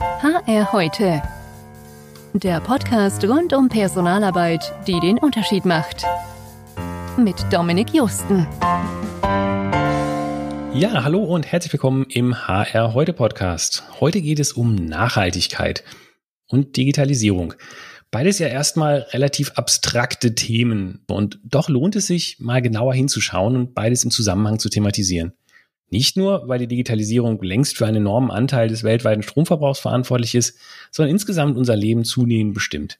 HR heute. Der Podcast rund um Personalarbeit, die den Unterschied macht. Mit Dominik Justen. Ja, hallo und herzlich willkommen im HR heute Podcast. Heute geht es um Nachhaltigkeit und Digitalisierung. Beides ja erstmal relativ abstrakte Themen und doch lohnt es sich, mal genauer hinzuschauen und beides im Zusammenhang zu thematisieren. Nicht nur, weil die Digitalisierung längst für einen enormen Anteil des weltweiten Stromverbrauchs verantwortlich ist, sondern insgesamt unser Leben zunehmend bestimmt.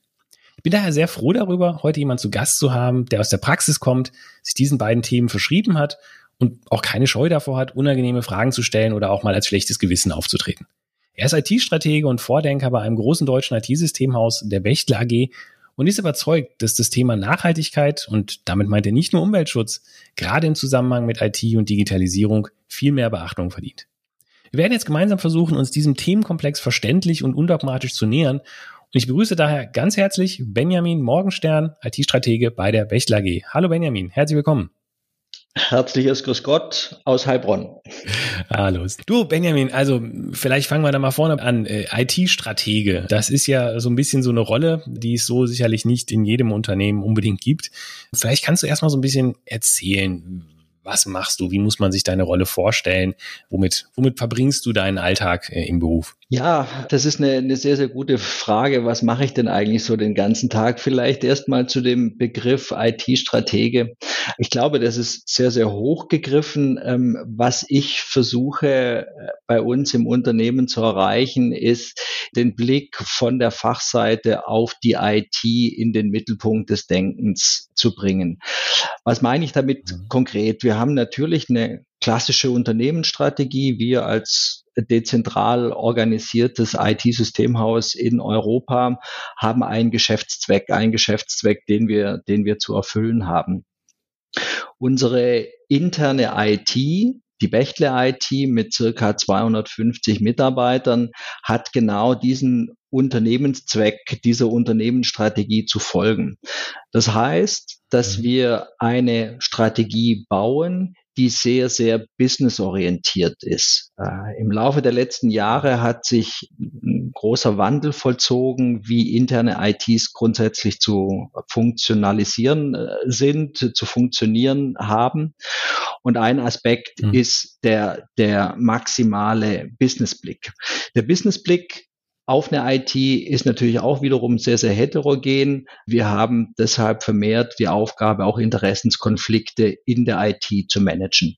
Ich bin daher sehr froh darüber, heute jemanden zu Gast zu haben, der aus der Praxis kommt, sich diesen beiden Themen verschrieben hat und auch keine Scheu davor hat, unangenehme Fragen zu stellen oder auch mal als schlechtes Gewissen aufzutreten. Er ist IT-Stratege und Vordenker bei einem großen deutschen IT-Systemhaus, der Bechtle AG, und ist überzeugt, dass das Thema Nachhaltigkeit, und damit meint er nicht nur Umweltschutz, gerade im Zusammenhang mit IT und Digitalisierung viel mehr Beachtung verdient. Wir werden jetzt gemeinsam versuchen, uns diesem Themenkomplex verständlich und undogmatisch zu nähern. Und ich begrüße daher ganz herzlich Benjamin Morgenstern, IT-Stratege bei der Bechtle AG. Hallo Benjamin, herzlich willkommen. Herzliches Grüß Gott aus Heilbronn. Hallo. Du, Benjamin, also vielleicht fangen wir da mal vorne an. Äh, IT-Stratege, das ist ja so ein bisschen so eine Rolle, die es so sicherlich nicht in jedem Unternehmen unbedingt gibt. Vielleicht kannst du erstmal so ein bisschen erzählen, was machst du? Wie muss man sich deine Rolle vorstellen? Womit, womit verbringst du deinen Alltag äh, im Beruf? Ja, das ist eine, eine sehr, sehr gute Frage. Was mache ich denn eigentlich so den ganzen Tag? Vielleicht erstmal zu dem Begriff IT-Stratege. Ich glaube, das ist sehr, sehr hoch gegriffen. Ähm, was ich versuche äh, bei uns im Unternehmen zu erreichen, ist den Blick von der Fachseite auf die IT in den Mittelpunkt des Denkens zu bringen. Was meine ich damit mhm. konkret? Wir haben natürlich eine klassische Unternehmensstrategie. Wir als dezentral organisiertes IT-Systemhaus in Europa haben einen Geschäftszweck, einen Geschäftszweck, den wir, den wir zu erfüllen haben. Unsere interne IT, die Bechtle IT mit circa 250 Mitarbeitern hat genau diesen Unternehmenszweck, dieser Unternehmensstrategie zu folgen. Das heißt, dass mhm. wir eine Strategie bauen, die sehr, sehr businessorientiert ist. Äh, Im Laufe der letzten Jahre hat sich ein großer Wandel vollzogen, wie interne ITs grundsätzlich zu funktionalisieren äh, sind, zu funktionieren haben. Und ein Aspekt mhm. ist der, der maximale Businessblick. Der Businessblick auf eine IT ist natürlich auch wiederum sehr, sehr heterogen. Wir haben deshalb vermehrt die Aufgabe, auch Interessenskonflikte in der IT zu managen.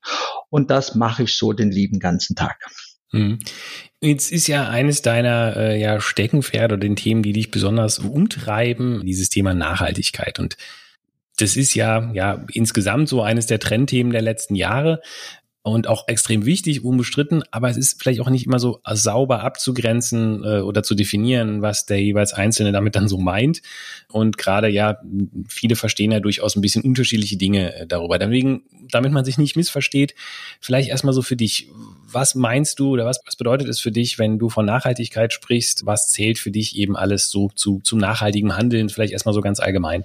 Und das mache ich so den lieben ganzen Tag. Mhm. Jetzt ist ja eines deiner äh, ja, Steckenpferde oder den Themen, die dich besonders umtreiben, dieses Thema Nachhaltigkeit. Und das ist ja, ja insgesamt so eines der Trendthemen der letzten Jahre und auch extrem wichtig, unbestritten, aber es ist vielleicht auch nicht immer so sauber abzugrenzen äh, oder zu definieren, was der jeweils Einzelne damit dann so meint. Und gerade ja, viele verstehen ja durchaus ein bisschen unterschiedliche Dinge äh, darüber. Deswegen, damit man sich nicht missversteht, vielleicht erstmal so für dich, was meinst du oder was, was bedeutet es für dich, wenn du von Nachhaltigkeit sprichst? Was zählt für dich eben alles so zu, zum nachhaltigen Handeln? Vielleicht erstmal so ganz allgemein.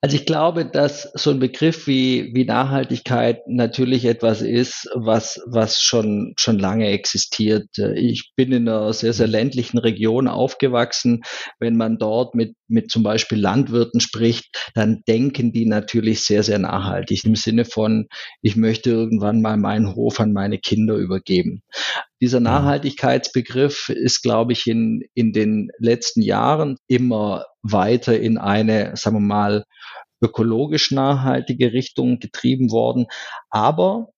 Also ich glaube, dass so ein Begriff wie, wie Nachhaltigkeit natürlich etwas ist, was, was schon, schon lange existiert. Ich bin in einer sehr, sehr ländlichen Region aufgewachsen. Wenn man dort mit, mit zum Beispiel Landwirten spricht, dann denken die natürlich sehr, sehr nachhaltig im Sinne von, ich möchte irgendwann mal meinen Hof an meine Kinder übergeben geben. Dieser mhm. Nachhaltigkeitsbegriff ist, glaube ich, in, in den letzten Jahren immer weiter in eine, sagen wir mal, ökologisch nachhaltige Richtung getrieben worden. Aber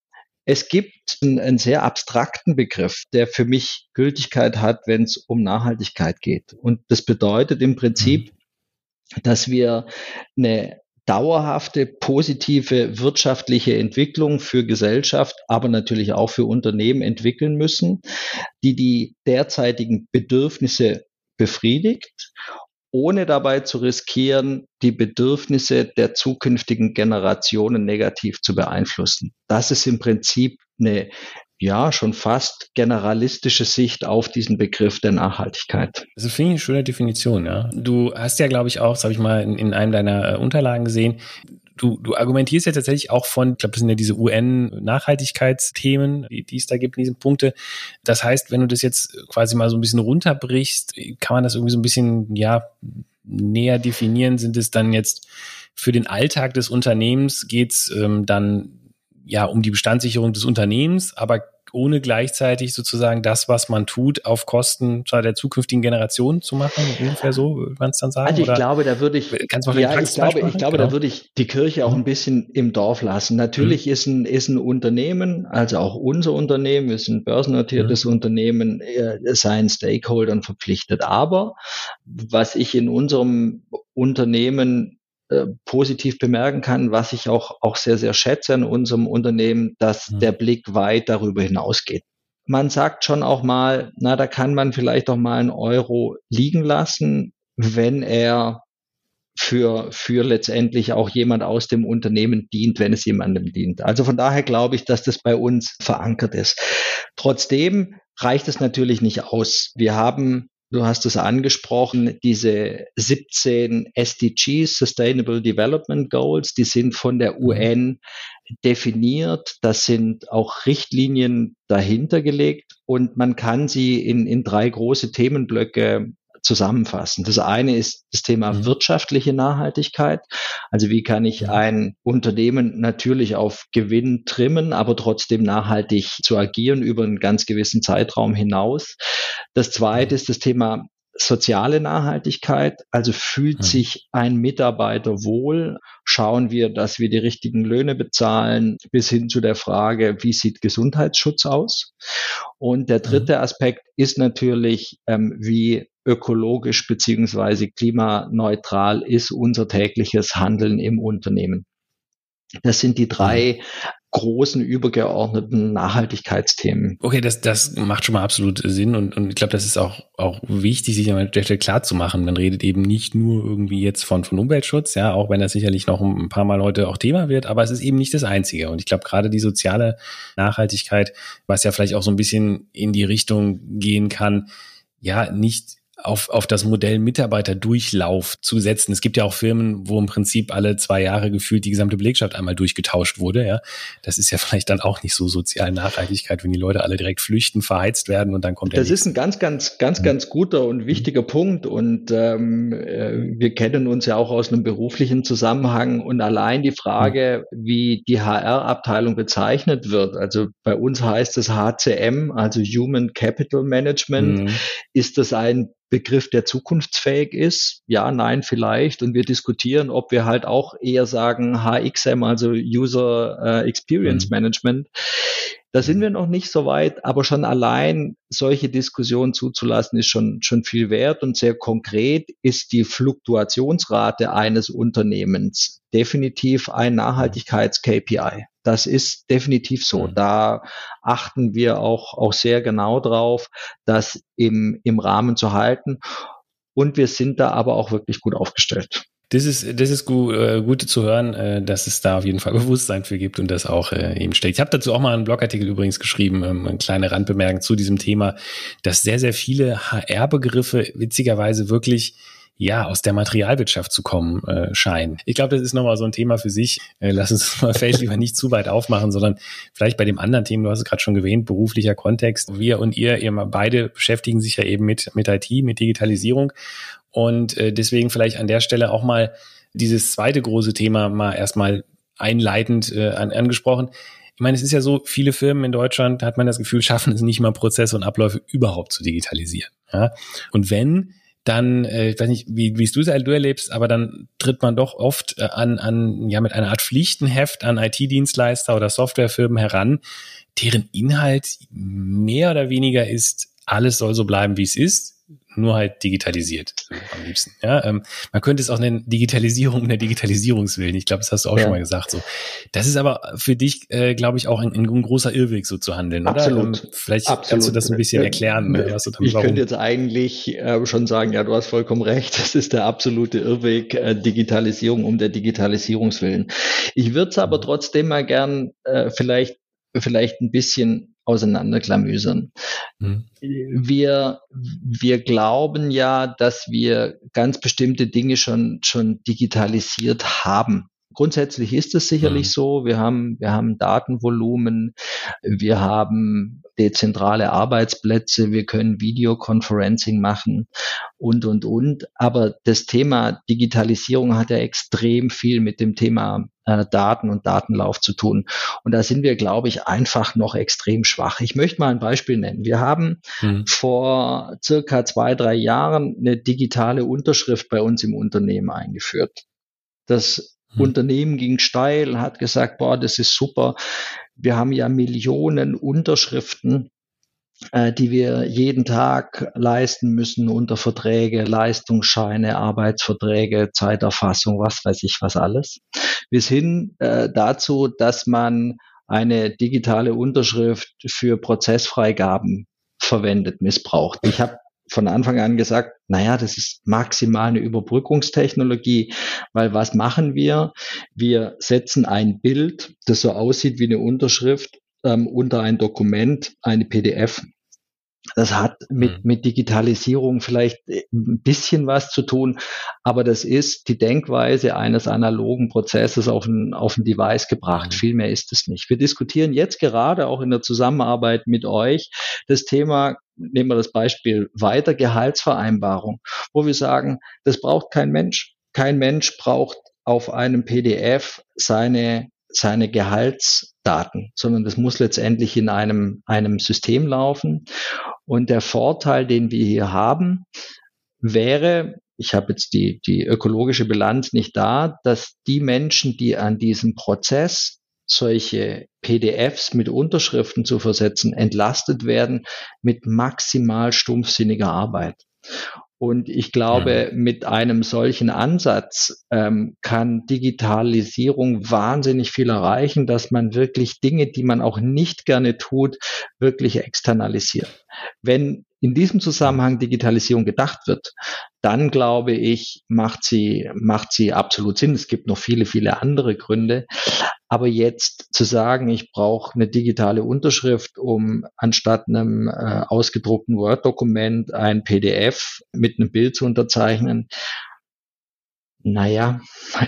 es gibt einen, einen, sehr abstrakten Begriff, der für mich Gültigkeit hat, wenn es um Nachhaltigkeit geht. Und das bedeutet im Prinzip, mhm. dass wir eine dauerhafte positive wirtschaftliche Entwicklung für Gesellschaft, aber natürlich auch für Unternehmen entwickeln müssen, die die derzeitigen Bedürfnisse befriedigt, ohne dabei zu riskieren, die Bedürfnisse der zukünftigen Generationen negativ zu beeinflussen. Das ist im Prinzip eine ja, schon fast generalistische Sicht auf diesen Begriff der Nachhaltigkeit. Das finde ich eine schöne Definition, ja. Du hast ja, glaube ich, auch, das habe ich mal in, in einem deiner äh, Unterlagen gesehen, du, du argumentierst ja tatsächlich auch von, ich glaube, das sind ja diese UN-Nachhaltigkeitsthemen, die, die es da gibt in diesen Punkte. Das heißt, wenn du das jetzt quasi mal so ein bisschen runterbrichst, kann man das irgendwie so ein bisschen, ja, näher definieren? Sind es dann jetzt für den Alltag des Unternehmens geht's ähm, dann ja um die Bestandssicherung des Unternehmens, aber ohne gleichzeitig sozusagen das, was man tut, auf Kosten der zukünftigen Generation zu machen, ungefähr so, würde man es dann sagen? Also ich Oder glaube, da würde ich, kannst du ja, ich glaube, ich glaube, genau. da würde ich die Kirche auch ein bisschen im Dorf lassen. Natürlich mhm. ist ein, ist ein Unternehmen, also auch unser Unternehmen, ist ein börsennotiertes mhm. Unternehmen, äh, seinen Stakeholdern verpflichtet. Aber was ich in unserem Unternehmen äh, positiv bemerken kann, was ich auch, auch sehr, sehr schätze an unserem Unternehmen, dass mhm. der Blick weit darüber hinausgeht. Man sagt schon auch mal, na, da kann man vielleicht auch mal einen Euro liegen lassen, wenn er für, für letztendlich auch jemand aus dem Unternehmen dient, wenn es jemandem dient. Also von daher glaube ich, dass das bei uns verankert ist. Trotzdem reicht es natürlich nicht aus. Wir haben Du hast es angesprochen, diese 17 SDGs, Sustainable Development Goals, die sind von der mhm. UN definiert. Das sind auch Richtlinien dahinter gelegt und man kann sie in, in drei große Themenblöcke zusammenfassen. Das eine ist das Thema mhm. wirtschaftliche Nachhaltigkeit. Also wie kann ich ein Unternehmen natürlich auf Gewinn trimmen, aber trotzdem nachhaltig zu agieren über einen ganz gewissen Zeitraum hinaus. Das zweite ist das Thema soziale Nachhaltigkeit, also fühlt sich ein Mitarbeiter wohl, schauen wir, dass wir die richtigen Löhne bezahlen, bis hin zu der Frage, wie sieht Gesundheitsschutz aus? Und der dritte Aspekt ist natürlich, ähm, wie ökologisch beziehungsweise klimaneutral ist unser tägliches Handeln im Unternehmen. Das sind die drei großen übergeordneten Nachhaltigkeitsthemen. Okay, das, das macht schon mal absolut Sinn und, und ich glaube, das ist auch, auch wichtig, sich an der Stelle klar zu machen. Man redet eben nicht nur irgendwie jetzt von, von Umweltschutz, ja, auch wenn das sicherlich noch ein paar Mal heute auch Thema wird, aber es ist eben nicht das Einzige. Und ich glaube, gerade die soziale Nachhaltigkeit, was ja vielleicht auch so ein bisschen in die Richtung gehen kann, ja, nicht auf, auf das Modell Mitarbeiterdurchlauf zu setzen. Es gibt ja auch Firmen, wo im Prinzip alle zwei Jahre gefühlt die gesamte Belegschaft einmal durchgetauscht wurde. Ja, das ist ja vielleicht dann auch nicht so sozial Nachhaltigkeit, wenn die Leute alle direkt flüchten, verheizt werden und dann kommt der. Das ist ein ganz, ganz, ganz, ganz guter und wichtiger Punkt. Und ähm, äh, wir kennen uns ja auch aus einem beruflichen Zusammenhang und allein die Frage, wie die HR-Abteilung bezeichnet wird. Also bei uns heißt es HCM, also Human Capital Management. Mhm. Ist das ein Begriff, der zukunftsfähig ist? Ja, nein, vielleicht. Und wir diskutieren, ob wir halt auch eher sagen HXM, also User äh, Experience mhm. Management. Da sind wir noch nicht so weit, aber schon allein solche Diskussionen zuzulassen ist schon, schon viel wert und sehr konkret ist die Fluktuationsrate eines Unternehmens definitiv ein Nachhaltigkeits-KPI. Das ist definitiv so. Mhm. Da achten wir auch, auch sehr genau drauf, das im, im Rahmen zu halten. Und wir sind da aber auch wirklich gut aufgestellt. Das ist, das ist gut, äh, gut zu hören, äh, dass es da auf jeden Fall Bewusstsein für gibt und das auch äh, eben steckt. Ich habe dazu auch mal einen Blogartikel übrigens geschrieben, ähm, eine kleine Randbemerkung zu diesem Thema, dass sehr, sehr viele HR-Begriffe witzigerweise wirklich ja, aus der Materialwirtschaft zu kommen äh, scheinen. Ich glaube, das ist nochmal so ein Thema für sich. Äh, lass uns mal Feld lieber nicht zu weit aufmachen, sondern vielleicht bei dem anderen Thema, du hast es gerade schon erwähnt, beruflicher Kontext. Wir und ihr, ihr beide beschäftigen sich ja eben mit, mit IT, mit Digitalisierung. Und äh, deswegen vielleicht an der Stelle auch mal dieses zweite große Thema mal erstmal einleitend äh, an, angesprochen. Ich meine, es ist ja so, viele Firmen in Deutschland, hat man das Gefühl, schaffen es nicht mal Prozesse und Abläufe überhaupt zu digitalisieren. Ja? Und wenn, dann, äh, ich weiß nicht, wie, wie du es halt du erlebst, aber dann tritt man doch oft äh, an, an, ja, mit einer Art Pflichtenheft an IT-Dienstleister oder Softwarefirmen heran, deren Inhalt mehr oder weniger ist, alles soll so bleiben, wie es ist nur halt digitalisiert am liebsten. Ja, ähm, man könnte es auch nennen Digitalisierung der Digitalisierungswillen. Ich glaube, das hast du auch ja. schon mal gesagt. So, das ist aber für dich, äh, glaube ich, auch ein, ein, großer Irrweg, so zu handeln. Absolut. Ähm, vielleicht Absolut. kannst du das ein bisschen erklären. Äh, was du ich warum? könnte jetzt eigentlich äh, schon sagen, ja, du hast vollkommen recht. Das ist der absolute Irrweg äh, Digitalisierung um der Digitalisierungswillen. Ich würde es aber mhm. trotzdem mal gern äh, vielleicht vielleicht ein bisschen auseinanderklamüsern. Mhm. Wir, wir glauben ja, dass wir ganz bestimmte Dinge schon, schon digitalisiert haben. Grundsätzlich ist es sicherlich mhm. so. Wir haben, wir haben Datenvolumen, wir haben dezentrale Arbeitsplätze, wir können Videoconferencing machen und, und, und. Aber das Thema Digitalisierung hat ja extrem viel mit dem Thema äh, Daten und Datenlauf zu tun. Und da sind wir, glaube ich, einfach noch extrem schwach. Ich möchte mal ein Beispiel nennen. Wir haben mhm. vor circa zwei, drei Jahren eine digitale Unterschrift bei uns im Unternehmen eingeführt. Das hm. Unternehmen ging steil, hat gesagt, boah, das ist super. Wir haben ja Millionen Unterschriften, äh, die wir jeden Tag leisten müssen unter Verträge, Leistungsscheine, Arbeitsverträge, Zeiterfassung, was weiß ich, was alles. Bis hin äh, dazu, dass man eine digitale Unterschrift für Prozessfreigaben verwendet, missbraucht. Ich habe von Anfang an gesagt, naja, das ist maximal eine Überbrückungstechnologie, weil was machen wir? Wir setzen ein Bild, das so aussieht wie eine Unterschrift, ähm, unter ein Dokument, eine PDF. Das hat mit, mhm. mit Digitalisierung vielleicht ein bisschen was zu tun, aber das ist die Denkweise eines analogen Prozesses auf ein, auf ein Device gebracht. Mhm. Viel mehr ist es nicht. Wir diskutieren jetzt gerade auch in der Zusammenarbeit mit euch das Thema, nehmen wir das Beispiel weiter, Gehaltsvereinbarung, wo wir sagen, das braucht kein Mensch. Kein Mensch braucht auf einem PDF seine seine Gehaltsdaten, sondern das muss letztendlich in einem, einem System laufen. Und der Vorteil, den wir hier haben, wäre, ich habe jetzt die, die ökologische Bilanz nicht da, dass die Menschen, die an diesem Prozess solche PDFs mit Unterschriften zu versetzen, entlastet werden mit maximal stumpfsinniger Arbeit. Und ich glaube, mhm. mit einem solchen Ansatz ähm, kann Digitalisierung wahnsinnig viel erreichen, dass man wirklich Dinge, die man auch nicht gerne tut, wirklich externalisiert. Wenn in diesem Zusammenhang Digitalisierung gedacht wird, dann glaube ich, macht sie, macht sie absolut Sinn. Es gibt noch viele, viele andere Gründe. Aber jetzt zu sagen, ich brauche eine digitale Unterschrift, um anstatt einem äh, ausgedruckten Word-Dokument ein PDF mit einem Bild zu unterzeichnen, naja,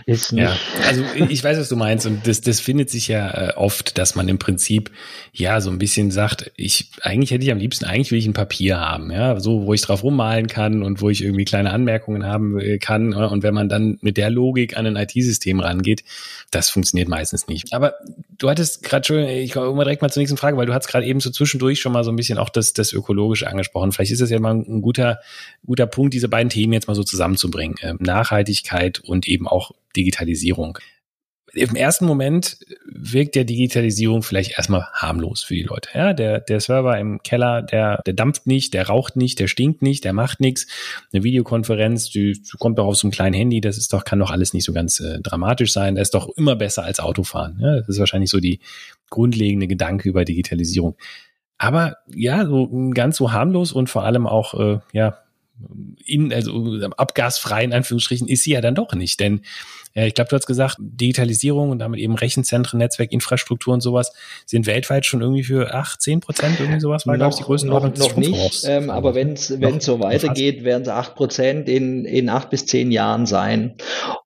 ist nicht. Ja, also ich weiß, was du meinst und das, das findet sich ja äh, oft, dass man im Prinzip ja so ein bisschen sagt, ich eigentlich hätte ich am liebsten, eigentlich will ich ein Papier haben, ja, so wo ich drauf rummalen kann und wo ich irgendwie kleine Anmerkungen haben äh, kann und wenn man dann mit der Logik an ein IT-System rangeht, das funktioniert meistens nicht. Aber du hattest gerade schon, ich komme direkt mal zur nächsten Frage, weil du hast gerade eben so zwischendurch schon mal so ein bisschen auch das, das Ökologische angesprochen. Vielleicht ist das ja mal ein guter, guter Punkt, diese beiden Themen jetzt mal so zusammenzubringen. Ähm, Nachhaltigkeit Sicherheit und eben auch Digitalisierung. Im ersten Moment wirkt der Digitalisierung vielleicht erstmal harmlos für die Leute. Ja, der, der Server im Keller, der, der dampft nicht, der raucht nicht, der stinkt nicht, der macht nichts. Eine Videokonferenz, die, die kommt doch auf so einem kleinen Handy, das ist doch, kann doch alles nicht so ganz äh, dramatisch sein. Das ist doch immer besser als Autofahren. Ja, das ist wahrscheinlich so die grundlegende Gedanke über Digitalisierung. Aber ja, so ganz so harmlos und vor allem auch, äh, ja, in, also abgasfrei in Anführungsstrichen ist sie ja dann doch nicht. Denn äh, ich glaube, du hast gesagt, Digitalisierung und damit eben Rechenzentren, Netzwerkinfrastruktur und sowas sind weltweit schon irgendwie für 8, 10 Prozent irgendwie sowas, war, glaube ich, die Größenordnung. Noch, noch nicht, ähm, aber wenn es so weitergeht, werden es 8 Prozent in, in 8 bis 10 Jahren sein.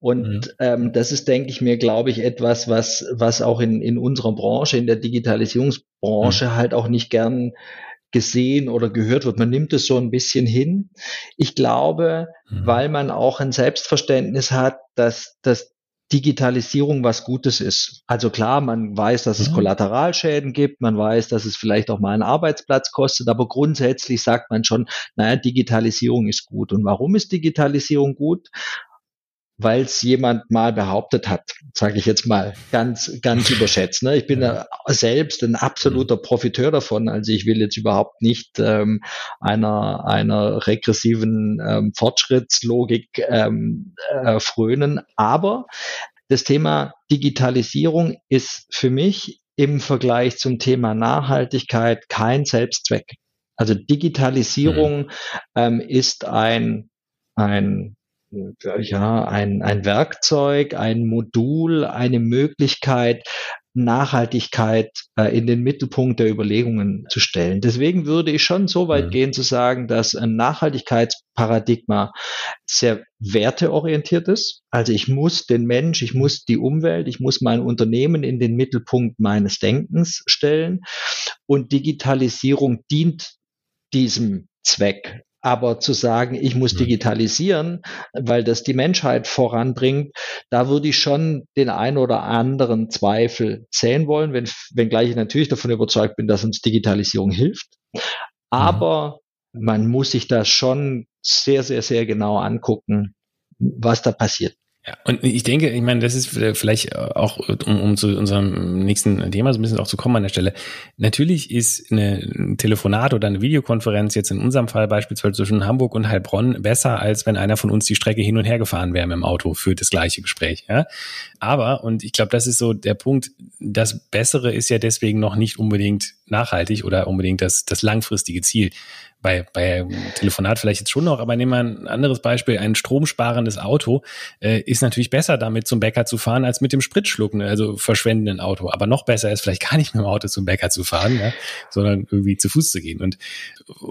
Und mhm. ähm, das ist, denke ich mir, glaube ich, etwas, was, was auch in, in unserer Branche, in der Digitalisierungsbranche mhm. halt auch nicht gern gesehen oder gehört wird. Man nimmt es so ein bisschen hin. Ich glaube, mhm. weil man auch ein Selbstverständnis hat, dass, dass Digitalisierung was Gutes ist. Also klar, man weiß, dass es mhm. Kollateralschäden gibt, man weiß, dass es vielleicht auch mal einen Arbeitsplatz kostet, aber grundsätzlich sagt man schon, naja, Digitalisierung ist gut. Und warum ist Digitalisierung gut? Weil es jemand mal behauptet hat, sage ich jetzt mal ganz, ganz überschätzt. Ne? Ich bin ja. selbst ein absoluter Profiteur davon. Also ich will jetzt überhaupt nicht ähm, einer, einer regressiven ähm, Fortschrittslogik ähm, äh, frönen. Aber das Thema Digitalisierung ist für mich im Vergleich zum Thema Nachhaltigkeit kein Selbstzweck. Also Digitalisierung mhm. ähm, ist ein, ein ja, ein, ein Werkzeug, ein Modul, eine Möglichkeit, Nachhaltigkeit äh, in den Mittelpunkt der Überlegungen zu stellen. Deswegen würde ich schon so weit mhm. gehen zu sagen, dass ein Nachhaltigkeitsparadigma sehr werteorientiert ist. Also ich muss den Mensch, ich muss die Umwelt, ich muss mein Unternehmen in den Mittelpunkt meines Denkens stellen. Und Digitalisierung dient diesem Zweck. Aber zu sagen, ich muss mhm. digitalisieren, weil das die Menschheit voranbringt, da würde ich schon den ein oder anderen Zweifel sehen wollen, wenn, wenngleich ich natürlich davon überzeugt bin, dass uns Digitalisierung hilft. Mhm. Aber man muss sich das schon sehr, sehr, sehr genau angucken, was da passiert. Ja, und ich denke, ich meine, das ist vielleicht auch, um, um zu unserem nächsten Thema so ein bisschen auch zu kommen an der Stelle. Natürlich ist eine, ein Telefonat oder eine Videokonferenz jetzt in unserem Fall beispielsweise zwischen Hamburg und Heilbronn besser, als wenn einer von uns die Strecke hin und her gefahren wäre mit dem Auto für das gleiche Gespräch. Ja? Aber, und ich glaube, das ist so der Punkt, das Bessere ist ja deswegen noch nicht unbedingt nachhaltig oder unbedingt das, das langfristige Ziel bei, bei Telefonat vielleicht jetzt schon noch, aber nehmen wir ein anderes Beispiel. Ein stromsparendes Auto äh, ist natürlich besser, damit zum Bäcker zu fahren, als mit dem Spritschlucken, also verschwendenden Auto. Aber noch besser ist vielleicht gar nicht mit dem Auto zum Bäcker zu fahren, ja, sondern irgendwie zu Fuß zu gehen. Und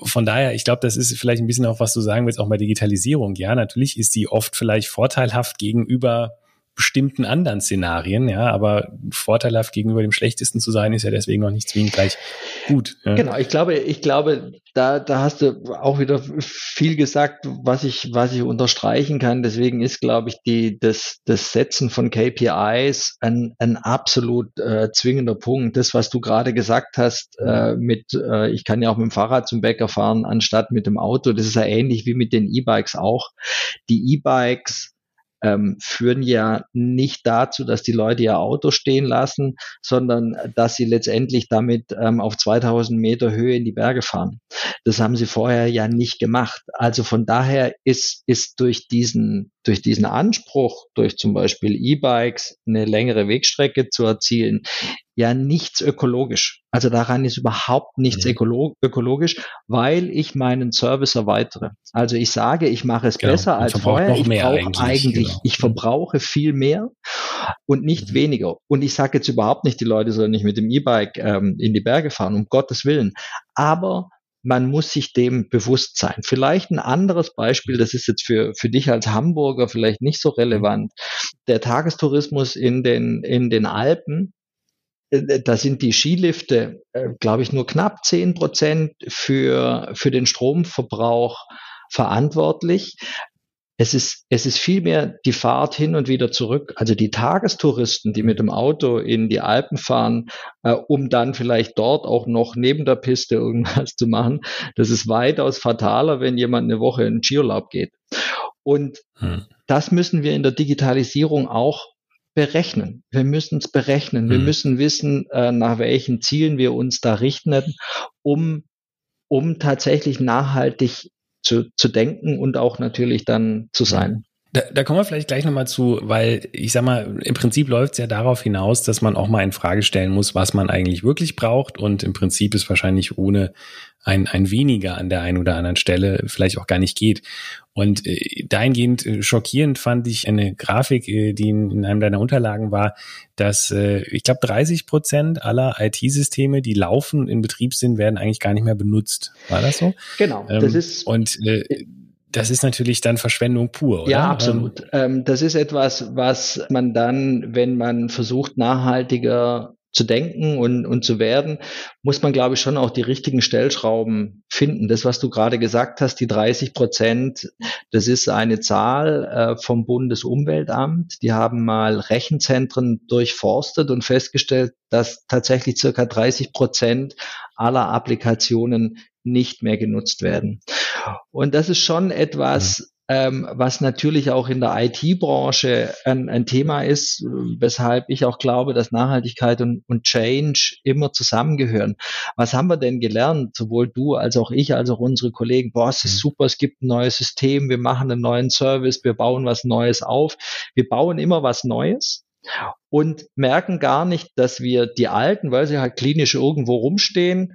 von daher, ich glaube, das ist vielleicht ein bisschen auch, was du sagen willst, auch bei Digitalisierung. Ja, natürlich ist die oft vielleicht vorteilhaft gegenüber bestimmten anderen Szenarien, ja, aber vorteilhaft gegenüber dem schlechtesten zu sein, ist ja deswegen noch nicht zwingend gleich gut. Ja. Genau, ich glaube, ich glaube, da, da hast du auch wieder viel gesagt, was ich, was ich unterstreichen kann. Deswegen ist, glaube ich, die, das, das Setzen von KPIs ein, ein absolut äh, zwingender Punkt. Das, was du gerade gesagt hast, äh, mit, äh, ich kann ja auch mit dem Fahrrad zum Bäcker fahren, anstatt mit dem Auto, das ist ja ähnlich wie mit den E-Bikes auch. Die E-Bikes ähm, führen ja nicht dazu, dass die Leute ihr Auto stehen lassen, sondern dass sie letztendlich damit ähm, auf 2000 Meter Höhe in die Berge fahren. Das haben sie vorher ja nicht gemacht. Also von daher ist, ist durch diesen, durch diesen Anspruch, durch zum Beispiel E-Bikes eine längere Wegstrecke zu erzielen, ja nichts ökologisch. Also daran ist überhaupt nichts mhm. ökologisch, weil ich meinen Service erweitere. Also ich sage, ich mache es genau. besser als vorher. Ich brauche eigentlich, eigentlich genau. ich verbrauche viel mehr und nicht mhm. weniger. Und ich sage jetzt überhaupt nicht, die Leute sollen nicht mit dem E-Bike ähm, in die Berge fahren, um Gottes Willen. Aber man muss sich dem bewusst sein. Vielleicht ein anderes Beispiel, das ist jetzt für, für dich als Hamburger vielleicht nicht so relevant. Der Tagestourismus in den, in den Alpen, da sind die Skilifte, äh, glaube ich, nur knapp zehn Prozent für, für den Stromverbrauch verantwortlich. Es ist, es ist vielmehr die Fahrt hin und wieder zurück. Also die Tagestouristen, die mit dem Auto in die Alpen fahren, äh, um dann vielleicht dort auch noch neben der Piste irgendwas zu machen, das ist weitaus fataler, wenn jemand eine Woche in Skiurlaub geht. Und hm. das müssen wir in der Digitalisierung auch berechnen. Wir müssen es berechnen. Wir hm. müssen wissen, äh, nach welchen Zielen wir uns da richten, um, um tatsächlich nachhaltig zu, zu denken und auch natürlich dann zu sein. Da, da kommen wir vielleicht gleich nochmal zu, weil ich sag mal, im Prinzip läuft es ja darauf hinaus, dass man auch mal in Frage stellen muss, was man eigentlich wirklich braucht. Und im Prinzip ist wahrscheinlich ohne ein, ein weniger an der einen oder anderen Stelle vielleicht auch gar nicht geht. Und äh, dahingehend äh, schockierend fand ich eine Grafik, äh, die in, in einem deiner Unterlagen war, dass äh, ich glaube 30 Prozent aller IT-Systeme, die laufen in Betrieb sind, werden eigentlich gar nicht mehr benutzt. War das so? Genau. Ähm, das ist und äh, das ist natürlich dann Verschwendung pur, oder? Ja, absolut. Ähm, das ist etwas, was man dann, wenn man versucht, nachhaltiger zu denken und, und zu werden, muss man, glaube ich, schon auch die richtigen Stellschrauben finden. Das, was du gerade gesagt hast, die 30 Prozent, das ist eine Zahl äh, vom Bundesumweltamt. Die haben mal Rechenzentren durchforstet und festgestellt, dass tatsächlich circa 30 Prozent aller Applikationen nicht mehr genutzt werden. Und das ist schon etwas, ähm, was natürlich auch in der IT-Branche ein, ein, Thema ist, weshalb ich auch glaube, dass Nachhaltigkeit und, und, Change immer zusammengehören. Was haben wir denn gelernt, sowohl du als auch ich, als auch unsere Kollegen? Boah, es ist mhm. super, es gibt ein neues System, wir machen einen neuen Service, wir bauen was Neues auf. Wir bauen immer was Neues und merken gar nicht, dass wir die alten, weil sie halt klinisch irgendwo rumstehen,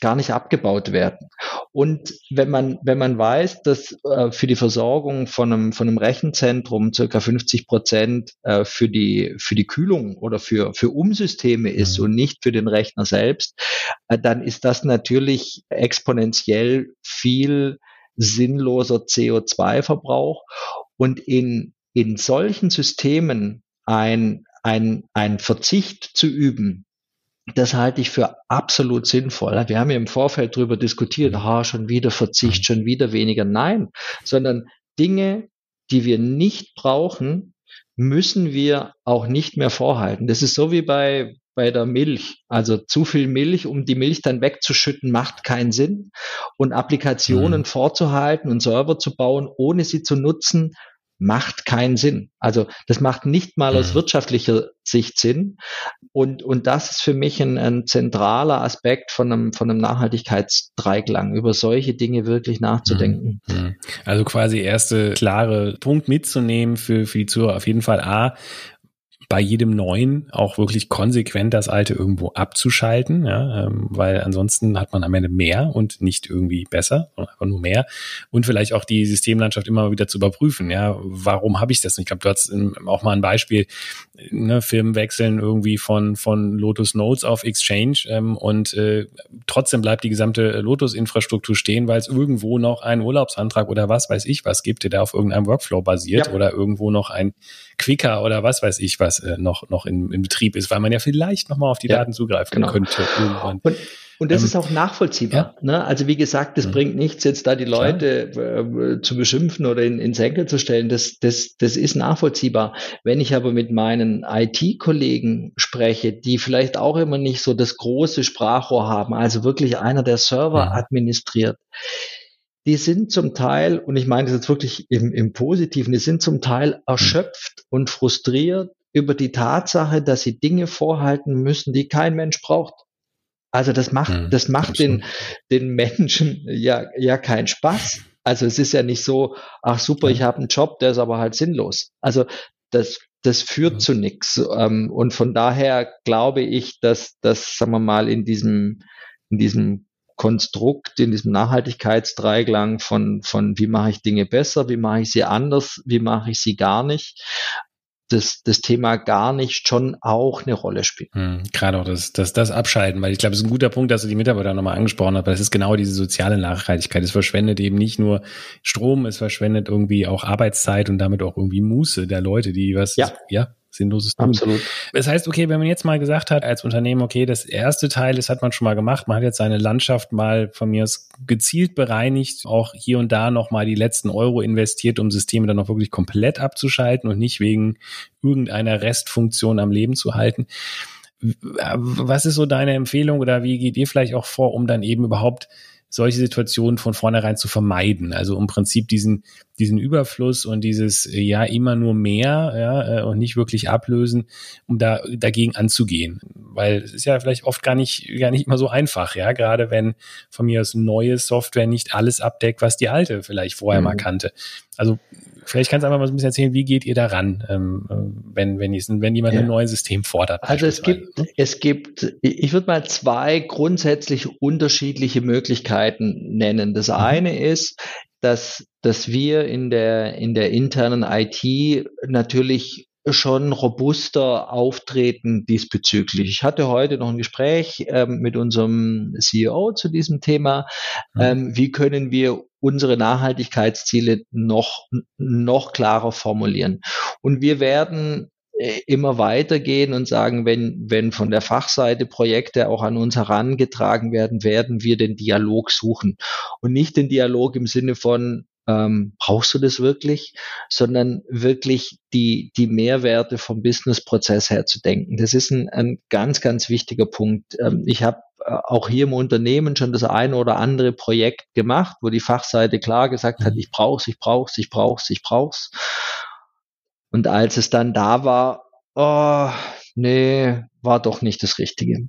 gar nicht abgebaut werden. Und wenn man, wenn man weiß, dass äh, für die Versorgung von einem, von einem Rechenzentrum circa 50 Prozent äh, für die, für die Kühlung oder für, für Umsysteme ist mhm. und nicht für den Rechner selbst, äh, dann ist das natürlich exponentiell viel sinnloser CO2-Verbrauch. Und in, in solchen Systemen ein, ein, ein Verzicht zu üben, das halte ich für absolut sinnvoll. Wir haben ja im Vorfeld darüber diskutiert, ha, schon wieder Verzicht, schon wieder weniger. Nein, sondern Dinge, die wir nicht brauchen, müssen wir auch nicht mehr vorhalten. Das ist so wie bei, bei der Milch. Also zu viel Milch, um die Milch dann wegzuschütten, macht keinen Sinn. Und Applikationen mhm. vorzuhalten und Server zu bauen, ohne sie zu nutzen, macht keinen Sinn. Also das macht nicht mal aus mhm. wirtschaftlicher Sicht Sinn. Und, und das ist für mich ein, ein zentraler Aspekt von einem, von einem Nachhaltigkeitsdreiklang, über solche Dinge wirklich nachzudenken. Mhm. Mhm. Also quasi erste klare Punkt mitzunehmen für, für die Zuhörer auf jeden Fall A, bei jedem neuen auch wirklich konsequent das alte irgendwo abzuschalten, ja, ähm, weil ansonsten hat man am Ende mehr und nicht irgendwie besser, einfach nur mehr. Und vielleicht auch die Systemlandschaft immer wieder zu überprüfen, ja, warum habe ich das? Ich glaube, du hast auch mal ein Beispiel, ne, Firmen wechseln irgendwie von, von Lotus Notes auf Exchange ähm, und äh, trotzdem bleibt die gesamte Lotus-Infrastruktur stehen, weil es irgendwo noch einen Urlaubsantrag oder was weiß ich was gibt, der da auf irgendeinem Workflow basiert ja. oder irgendwo noch ein Quicker oder was weiß ich was äh, noch, noch in, in Betrieb ist, weil man ja vielleicht nochmal auf die ja, Daten zugreifen genau. könnte irgendwann. Und, und das ähm, ist auch nachvollziehbar. Ja. Ne? Also wie gesagt, das mhm. bringt nichts, jetzt da die Leute äh, zu beschimpfen oder in, in Senkel zu stellen. Das, das, das ist nachvollziehbar. Wenn ich aber mit meinen IT-Kollegen spreche, die vielleicht auch immer nicht so das große Sprachrohr haben, also wirklich einer, der Server mhm. administriert, die sind zum Teil, und ich meine das jetzt wirklich im, im Positiven, die sind zum Teil erschöpft und frustriert über die Tatsache, dass sie Dinge vorhalten müssen, die kein Mensch braucht. Also das macht, hm, das macht den, den Menschen ja, ja keinen Spaß. Also es ist ja nicht so, ach super, ich habe einen Job, der ist aber halt sinnlos. Also das, das führt mhm. zu nichts. Ähm, und von daher glaube ich, dass das, sagen wir mal, in diesem, in diesem Konstrukt, in diesem Nachhaltigkeitsdreiklang von, von wie mache ich Dinge besser, wie mache ich sie anders, wie mache ich sie gar nicht, das, das Thema gar nicht schon auch eine Rolle spielt. Hm, gerade auch das, das, das Abschalten, weil ich glaube, es ist ein guter Punkt, dass du die Mitarbeiter nochmal angesprochen hast, weil es ist genau diese soziale Nachhaltigkeit. Es verschwendet eben nicht nur Strom, es verschwendet irgendwie auch Arbeitszeit und damit auch irgendwie Muße der Leute, die was, ja, ja sinnloses Tun. Absolut. Das heißt, okay, wenn man jetzt mal gesagt hat als Unternehmen, okay, das erste Teil, das hat man schon mal gemacht, man hat jetzt seine Landschaft mal von mir aus gezielt bereinigt, auch hier und da noch mal die letzten Euro investiert, um Systeme dann auch wirklich komplett abzuschalten und nicht wegen irgendeiner Restfunktion am Leben zu halten. Was ist so deine Empfehlung oder wie geht ihr vielleicht auch vor, um dann eben überhaupt solche Situationen von vornherein zu vermeiden. Also im Prinzip diesen, diesen Überfluss und dieses, äh, ja, immer nur mehr, ja, äh, und nicht wirklich ablösen, um da dagegen anzugehen. Weil es ist ja vielleicht oft gar nicht, gar nicht immer so einfach, ja, gerade wenn von mir aus neue Software nicht alles abdeckt, was die alte vielleicht vorher mhm. mal kannte. Also Vielleicht kannst du einfach mal so ein bisschen erzählen, wie geht ihr daran, ähm, wenn, wenn, wenn jemand ja. ein neues System fordert? Also es gibt, es gibt, ich würde mal zwei grundsätzlich unterschiedliche Möglichkeiten nennen. Das mhm. eine ist, dass, dass wir in der, in der internen IT natürlich schon robuster auftreten diesbezüglich. Ich hatte heute noch ein Gespräch ähm, mit unserem CEO zu diesem Thema. Mhm. Ähm, wie können wir unsere Nachhaltigkeitsziele noch, noch klarer formulieren? Und wir werden immer weitergehen und sagen, wenn, wenn von der Fachseite Projekte auch an uns herangetragen werden, werden wir den Dialog suchen. Und nicht den Dialog im Sinne von, ähm, brauchst du das wirklich, sondern wirklich die, die Mehrwerte vom Businessprozess her zu denken. Das ist ein, ein ganz, ganz wichtiger Punkt. Ähm, ich habe äh, auch hier im Unternehmen schon das eine oder andere Projekt gemacht, wo die Fachseite klar gesagt hat, mhm. ich brauch's, ich brauch's, ich brauch's, ich brauch's. Und als es dann da war, oh, nee, war doch nicht das Richtige.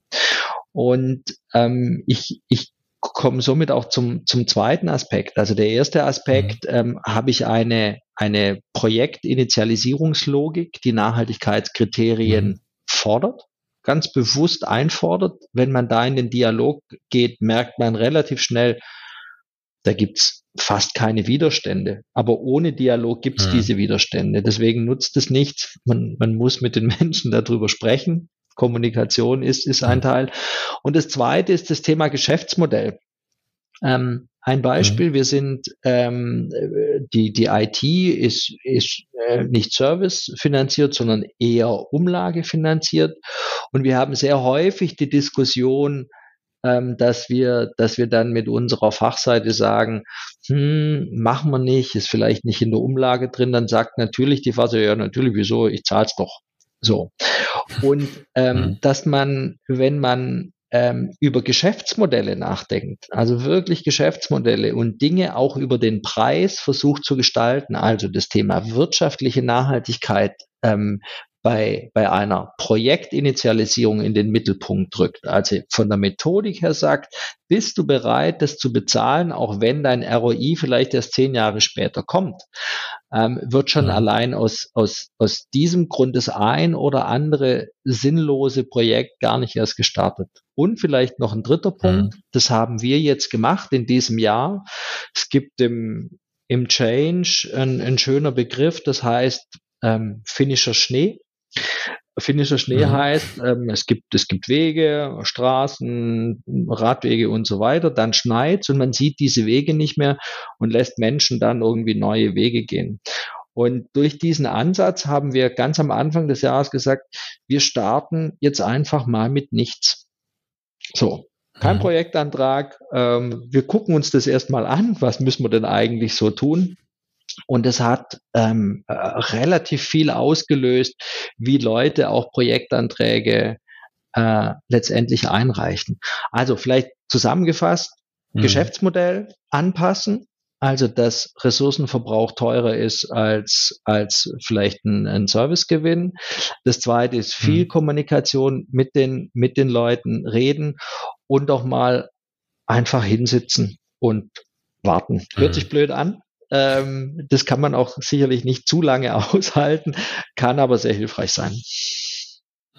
Und ähm, ich, ich komme somit auch zum, zum zweiten Aspekt. Also der erste Aspekt, mhm. ähm, habe ich eine, eine Projektinitialisierungslogik, die Nachhaltigkeitskriterien mhm. fordert ganz bewusst einfordert. Wenn man da in den Dialog geht, merkt man relativ schnell, da gibt's fast keine Widerstände. Aber ohne Dialog gibt's mhm. diese Widerstände. Deswegen nutzt es nichts. Man, man muss mit den Menschen darüber sprechen. Kommunikation ist, ist ein Teil. Und das zweite ist das Thema Geschäftsmodell. Ähm, ein Beispiel, mhm. wir sind, ähm, die, die IT ist, ist äh, nicht Service finanziert, sondern eher Umlage finanziert. Und wir haben sehr häufig die Diskussion, ähm, dass wir, dass wir dann mit unserer Fachseite sagen, hm, machen wir nicht, ist vielleicht nicht in der Umlage drin, dann sagt natürlich die Phase, ja natürlich, wieso, ich zahl's doch. So. Und ähm, mhm. dass man, wenn man ähm, über Geschäftsmodelle nachdenkt, also wirklich Geschäftsmodelle und Dinge auch über den Preis versucht zu gestalten, also das Thema wirtschaftliche Nachhaltigkeit ähm, bei, bei einer Projektinitialisierung in den Mittelpunkt drückt. Also von der Methodik her sagt, bist du bereit, das zu bezahlen, auch wenn dein ROI vielleicht erst zehn Jahre später kommt, ähm, wird schon ja. allein aus, aus, aus diesem Grund das ein oder andere sinnlose Projekt gar nicht erst gestartet. Und vielleicht noch ein dritter Punkt, ja. das haben wir jetzt gemacht in diesem Jahr. Es gibt im, im Change ein, ein schöner Begriff, das heißt ähm, finnischer Schnee. Finnischer Schnee mhm. heißt, ähm, es, gibt, es gibt Wege, Straßen, Radwege und so weiter, dann schneit und man sieht diese Wege nicht mehr und lässt Menschen dann irgendwie neue Wege gehen. Und durch diesen Ansatz haben wir ganz am Anfang des Jahres gesagt, wir starten jetzt einfach mal mit nichts. So, kein mhm. Projektantrag. Ähm, wir gucken uns das erstmal an. Was müssen wir denn eigentlich so tun? Und es hat ähm, äh, relativ viel ausgelöst, wie Leute auch Projektanträge äh, letztendlich einreichen. Also vielleicht zusammengefasst, mhm. Geschäftsmodell anpassen, also dass Ressourcenverbrauch teurer ist als, als vielleicht ein, ein Servicegewinn. Das zweite ist viel mhm. Kommunikation mit den, mit den Leuten, reden und auch mal einfach hinsitzen und warten. Hört mhm. sich blöd an, ähm, das kann man auch sicherlich nicht zu lange aushalten, kann aber sehr hilfreich sein.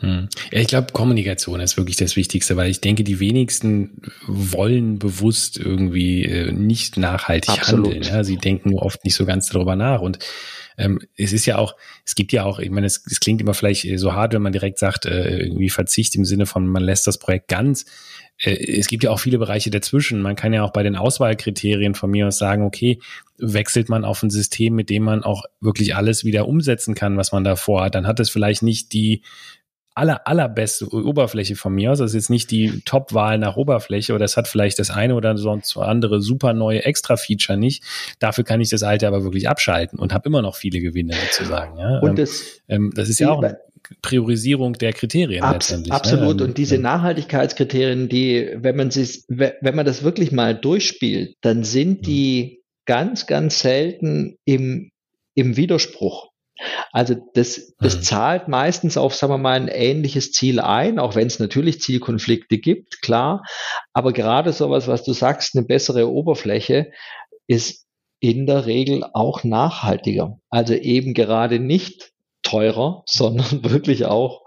Hm. Ja, ich glaube, Kommunikation ist wirklich das Wichtigste, weil ich denke, die wenigsten wollen bewusst irgendwie äh, nicht nachhaltig Absolut. handeln. Ja? Sie denken oft nicht so ganz darüber nach. Und ähm, es ist ja auch, es gibt ja auch, ich meine, es, es klingt immer vielleicht so hart, wenn man direkt sagt, äh, irgendwie Verzicht im Sinne von, man lässt das Projekt ganz. Äh, es gibt ja auch viele Bereiche dazwischen. Man kann ja auch bei den Auswahlkriterien von mir aus sagen, okay, wechselt man auf ein System, mit dem man auch wirklich alles wieder umsetzen kann, was man da vorhat, dann hat es vielleicht nicht die aller, allerbeste Oberfläche von mir aus. Das ist jetzt nicht die Top-Wahl nach Oberfläche oder es hat vielleicht das eine oder sonst andere super neue Extra-Feature nicht. Dafür kann ich das alte aber wirklich abschalten und habe immer noch viele Gewinne sozusagen. Ja. Und ähm, das, ähm, das ist ja auch eine Priorisierung der Kriterien Abs letztendlich. Ne? Absolut. Ne? Und diese Nachhaltigkeitskriterien, die, wenn man sich, wenn man das wirklich mal durchspielt, dann sind die ganz, ganz selten im, im Widerspruch. Also das, das mhm. zahlt meistens auf, sagen wir mal, ein ähnliches Ziel ein, auch wenn es natürlich Zielkonflikte gibt, klar. Aber gerade sowas, was du sagst, eine bessere Oberfläche, ist in der Regel auch nachhaltiger. Also eben gerade nicht teurer, sondern wirklich auch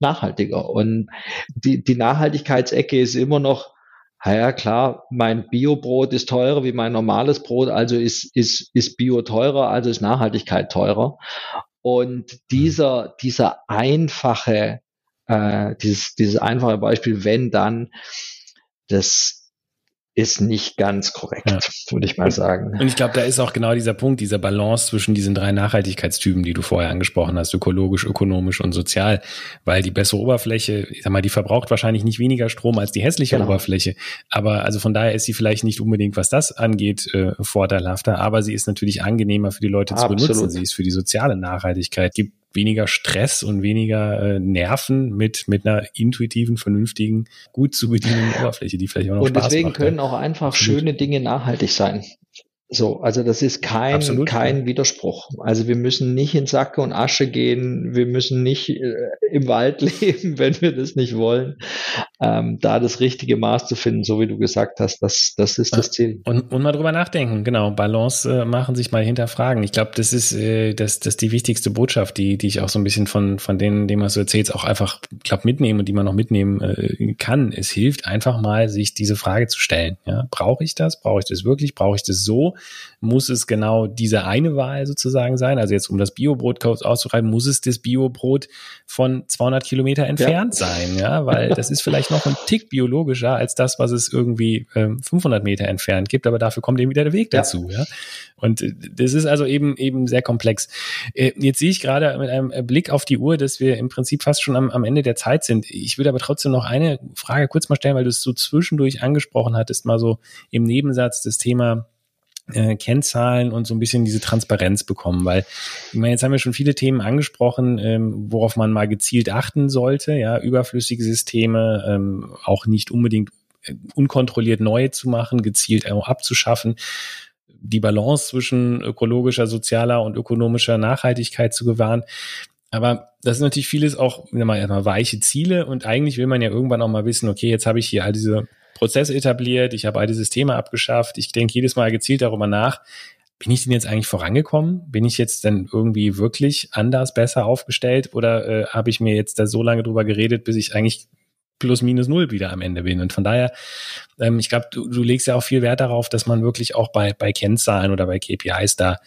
nachhaltiger. Und die, die Nachhaltigkeitsecke ist immer noch, ja klar, mein Biobrot ist teurer wie mein normales Brot, also ist, ist, ist Bio teurer, also ist Nachhaltigkeit teurer. Und dieser, dieser einfache, äh, dieses, dieses einfache Beispiel, wenn dann, das ist nicht ganz korrekt, ja. würde ich mal sagen. Und ich glaube, da ist auch genau dieser Punkt, dieser Balance zwischen diesen drei Nachhaltigkeitstypen, die du vorher angesprochen hast, ökologisch, ökonomisch und sozial, weil die bessere Oberfläche, ich sag mal, die verbraucht wahrscheinlich nicht weniger Strom als die hässliche genau. Oberfläche, aber also von daher ist sie vielleicht nicht unbedingt, was das angeht, äh, vorteilhafter, aber sie ist natürlich angenehmer für die Leute Absolut. zu benutzen. Sie ist für die soziale Nachhaltigkeit, gibt weniger Stress und weniger äh, Nerven mit, mit einer intuitiven, vernünftigen, gut zu bedienenden Oberfläche, die vielleicht auch noch Und Spaß deswegen macht, können ja. auch einfach Absolut. schöne Dinge nachhaltig sein. So, also das ist kein, Absolut, kein ja. Widerspruch. Also wir müssen nicht in Sacke und Asche gehen, wir müssen nicht äh, im Wald leben, wenn wir das nicht wollen. Ähm, da das richtige Maß zu finden, so wie du gesagt hast, das, das ist das Ziel. Und, und mal drüber nachdenken, genau. Balance äh, machen, sich mal hinterfragen. Ich glaube, das ist äh, das, das die wichtigste Botschaft, die, die ich auch so ein bisschen von, von denen, denen man so erzählt, auch einfach, glaub, mitnehmen und die man noch mitnehmen äh, kann. Es hilft einfach mal, sich diese Frage zu stellen. Ja, brauche ich das? Brauche ich das wirklich? Brauche ich das so? Muss es genau diese eine Wahl sozusagen sein? Also jetzt, um das Biobrot auszureiben, muss es das Biobrot von 200 Kilometer entfernt ja. sein, ja, weil das ist vielleicht noch ein Tick biologischer als das, was es irgendwie ähm, 500 Meter entfernt gibt, aber dafür kommt eben wieder der Weg dazu, ja. ja? Und äh, das ist also eben eben sehr komplex. Äh, jetzt sehe ich gerade mit einem Blick auf die Uhr, dass wir im Prinzip fast schon am, am Ende der Zeit sind. Ich würde aber trotzdem noch eine Frage kurz mal stellen, weil du es so zwischendurch angesprochen hattest, mal so im Nebensatz das Thema äh, Kennzahlen und so ein bisschen diese Transparenz bekommen, weil ich meine, jetzt haben wir schon viele Themen angesprochen, ähm, worauf man mal gezielt achten sollte, ja, überflüssige Systeme, ähm, auch nicht unbedingt äh, unkontrolliert neu zu machen, gezielt auch abzuschaffen, die Balance zwischen ökologischer, sozialer und ökonomischer Nachhaltigkeit zu gewahren. Aber das ist natürlich vieles auch mal, erstmal weiche Ziele und eigentlich will man ja irgendwann auch mal wissen, okay, jetzt habe ich hier all diese Prozess etabliert, ich habe alte Systeme abgeschafft, ich denke jedes Mal gezielt darüber nach, bin ich denn jetzt eigentlich vorangekommen? Bin ich jetzt denn irgendwie wirklich anders, besser aufgestellt oder äh, habe ich mir jetzt da so lange drüber geredet, bis ich eigentlich plus minus null wieder am Ende bin? Und von daher, ähm, ich glaube, du, du legst ja auch viel Wert darauf, dass man wirklich auch bei, bei Kennzahlen oder bei KPIs da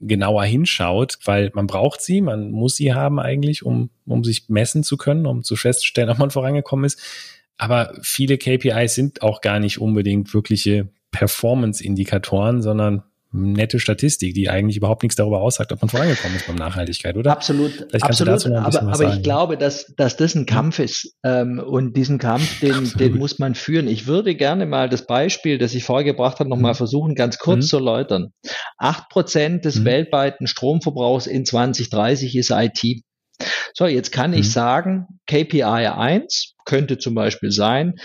genauer hinschaut, weil man braucht sie, man muss sie haben eigentlich, um, um sich messen zu können, um zu feststellen, ob man vorangekommen ist. Aber viele KPIs sind auch gar nicht unbedingt wirkliche Performance-Indikatoren, sondern nette Statistik, die eigentlich überhaupt nichts darüber aussagt, ob man vorangekommen ist beim Nachhaltigkeit, oder? Absolut, absolut. aber, aber ich glaube, dass, dass das ein Kampf ist. Ähm, und diesen Kampf, den, den muss man führen. Ich würde gerne mal das Beispiel, das ich vorgebracht habe, nochmal mhm. versuchen, ganz kurz mhm. zu erläutern. Acht Prozent des mhm. weltweiten Stromverbrauchs in 2030 ist IT. So, jetzt kann ich mhm. sagen, KPI 1 könnte zum Beispiel sein,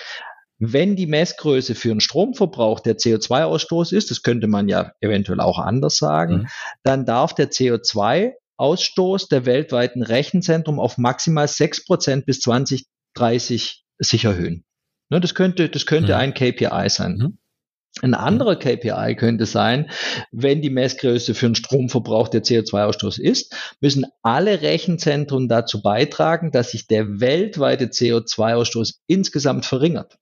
wenn die Messgröße für einen Stromverbrauch der CO2-Ausstoß ist, das könnte man ja eventuell auch anders sagen, mhm. dann darf der CO2-Ausstoß der weltweiten Rechenzentrum auf maximal 6% bis 2030 sich erhöhen. Ne, das könnte, das könnte mhm. ein KPI sein. Ein anderer KPI könnte sein, wenn die Messgröße für den Stromverbrauch der CO2-Ausstoß ist, müssen alle Rechenzentren dazu beitragen, dass sich der weltweite CO2-Ausstoß insgesamt verringert.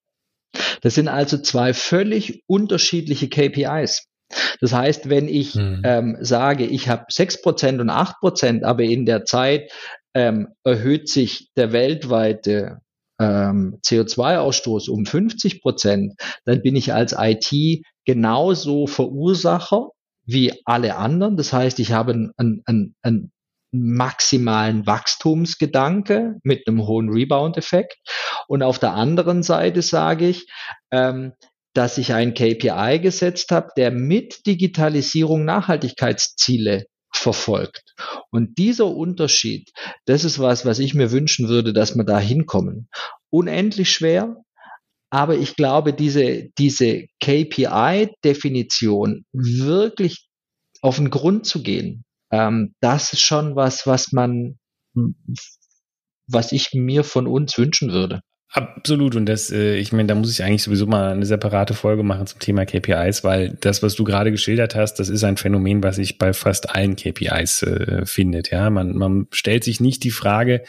Das sind also zwei völlig unterschiedliche KPIs. Das heißt, wenn ich mhm. ähm, sage, ich habe sechs Prozent und acht Prozent, aber in der Zeit ähm, erhöht sich der weltweite ähm, CO2-Ausstoß um 50 Prozent, dann bin ich als IT genauso Verursacher wie alle anderen. Das heißt, ich habe einen, einen, einen maximalen Wachstumsgedanke mit einem hohen Rebound-Effekt. Und auf der anderen Seite sage ich, ähm, dass ich ein KPI gesetzt habe, der mit Digitalisierung Nachhaltigkeitsziele verfolgt. Und dieser Unterschied, das ist was, was ich mir wünschen würde, dass wir da hinkommen. Unendlich schwer, aber ich glaube, diese, diese KPI-Definition wirklich auf den Grund zu gehen, ähm, das ist schon was, was man, was ich mir von uns wünschen würde. Absolut. Und das, äh, ich meine, da muss ich eigentlich sowieso mal eine separate Folge machen zum Thema KPIs, weil das, was du gerade geschildert hast, das ist ein Phänomen, was sich bei fast allen KPIs äh, findet. Ja, man, man stellt sich nicht die Frage,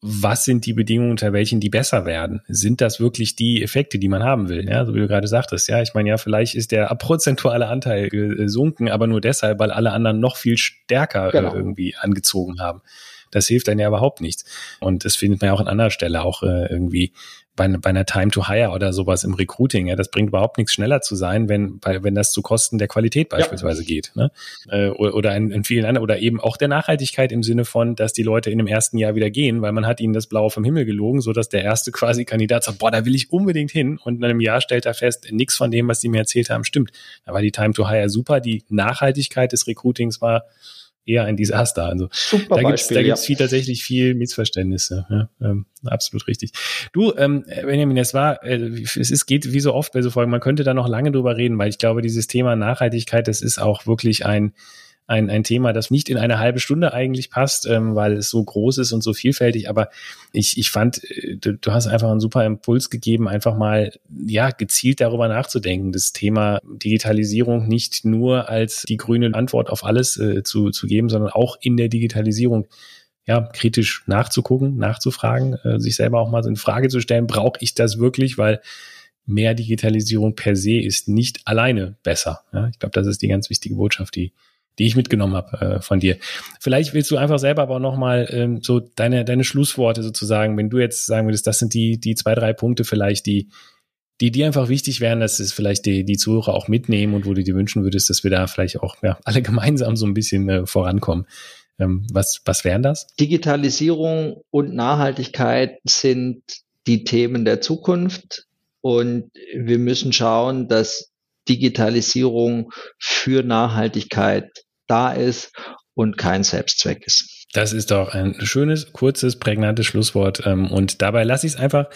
was sind die Bedingungen, unter welchen die besser werden? Sind das wirklich die Effekte, die man haben will? Ja, so wie du gerade sagtest. Ja, ich meine, ja, vielleicht ist der prozentuale Anteil gesunken, aber nur deshalb, weil alle anderen noch viel stärker äh, genau. irgendwie angezogen haben das hilft dann ja überhaupt nichts. Und das findet man ja auch an anderer Stelle auch äh, irgendwie bei, bei einer Time to Hire oder sowas im Recruiting. Ja, das bringt überhaupt nichts schneller zu sein, wenn, bei, wenn das zu Kosten der Qualität beispielsweise ja. geht. Ne? Äh, oder in, in vielen anderen, oder eben auch der Nachhaltigkeit im Sinne von, dass die Leute in dem ersten Jahr wieder gehen, weil man hat ihnen das Blaue vom Himmel gelogen, so dass der erste quasi Kandidat sagt, boah, da will ich unbedingt hin. Und in einem Jahr stellt er fest, nichts von dem, was die mir erzählt haben, stimmt. Da war die Time to Hire super, die Nachhaltigkeit des Recruitings war eher ein Desaster. Also Super da gibt es ja. viel, tatsächlich viel Missverständnisse. Ja, ähm, absolut richtig. Du, ähm, Benjamin, es war, äh, es ist, geht wie so oft bei so Folgen, man könnte da noch lange drüber reden, weil ich glaube, dieses Thema Nachhaltigkeit, das ist auch wirklich ein ein, ein Thema, das nicht in eine halbe Stunde eigentlich passt, ähm, weil es so groß ist und so vielfältig. Aber ich, ich fand, äh, du, du hast einfach einen super Impuls gegeben, einfach mal ja gezielt darüber nachzudenken, das Thema Digitalisierung nicht nur als die grüne Antwort auf alles äh, zu, zu geben, sondern auch in der Digitalisierung ja, kritisch nachzugucken, nachzufragen, äh, sich selber auch mal so in Frage zu stellen, brauche ich das wirklich? Weil mehr Digitalisierung per se ist nicht alleine besser. Ja, ich glaube, das ist die ganz wichtige Botschaft, die, die ich mitgenommen habe äh, von dir. Vielleicht willst du einfach selber aber nochmal ähm, so deine, deine Schlussworte sozusagen, wenn du jetzt sagen würdest, das sind die, die zwei, drei Punkte vielleicht, die, die dir einfach wichtig wären, dass es vielleicht die, die Zuhörer auch mitnehmen und wo du dir wünschen würdest, dass wir da vielleicht auch ja, alle gemeinsam so ein bisschen äh, vorankommen. Ähm, was, was wären das? Digitalisierung und Nachhaltigkeit sind die Themen der Zukunft. Und wir müssen schauen, dass Digitalisierung für Nachhaltigkeit da ist und kein Selbstzweck ist. Das ist doch ein schönes, kurzes, prägnantes Schlusswort. Ähm, und dabei lasse ich es einfach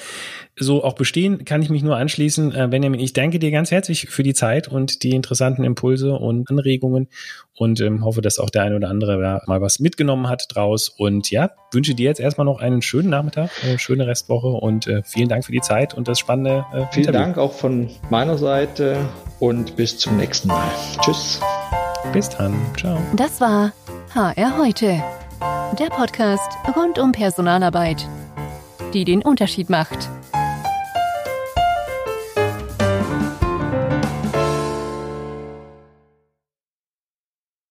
so auch bestehen. Kann ich mich nur anschließen. Äh, Benjamin, ich danke dir ganz herzlich für die Zeit und die interessanten Impulse und Anregungen und ähm, hoffe, dass auch der eine oder andere mal was mitgenommen hat draus. Und ja, wünsche dir jetzt erstmal noch einen schönen Nachmittag, eine schöne Restwoche und äh, vielen Dank für die Zeit und das spannende äh, Vielen Interview. Dank auch von meiner Seite und bis zum nächsten Mal. Tschüss. Bis dann. Ciao. Das war HR heute. Der Podcast rund um Personalarbeit, die den Unterschied macht.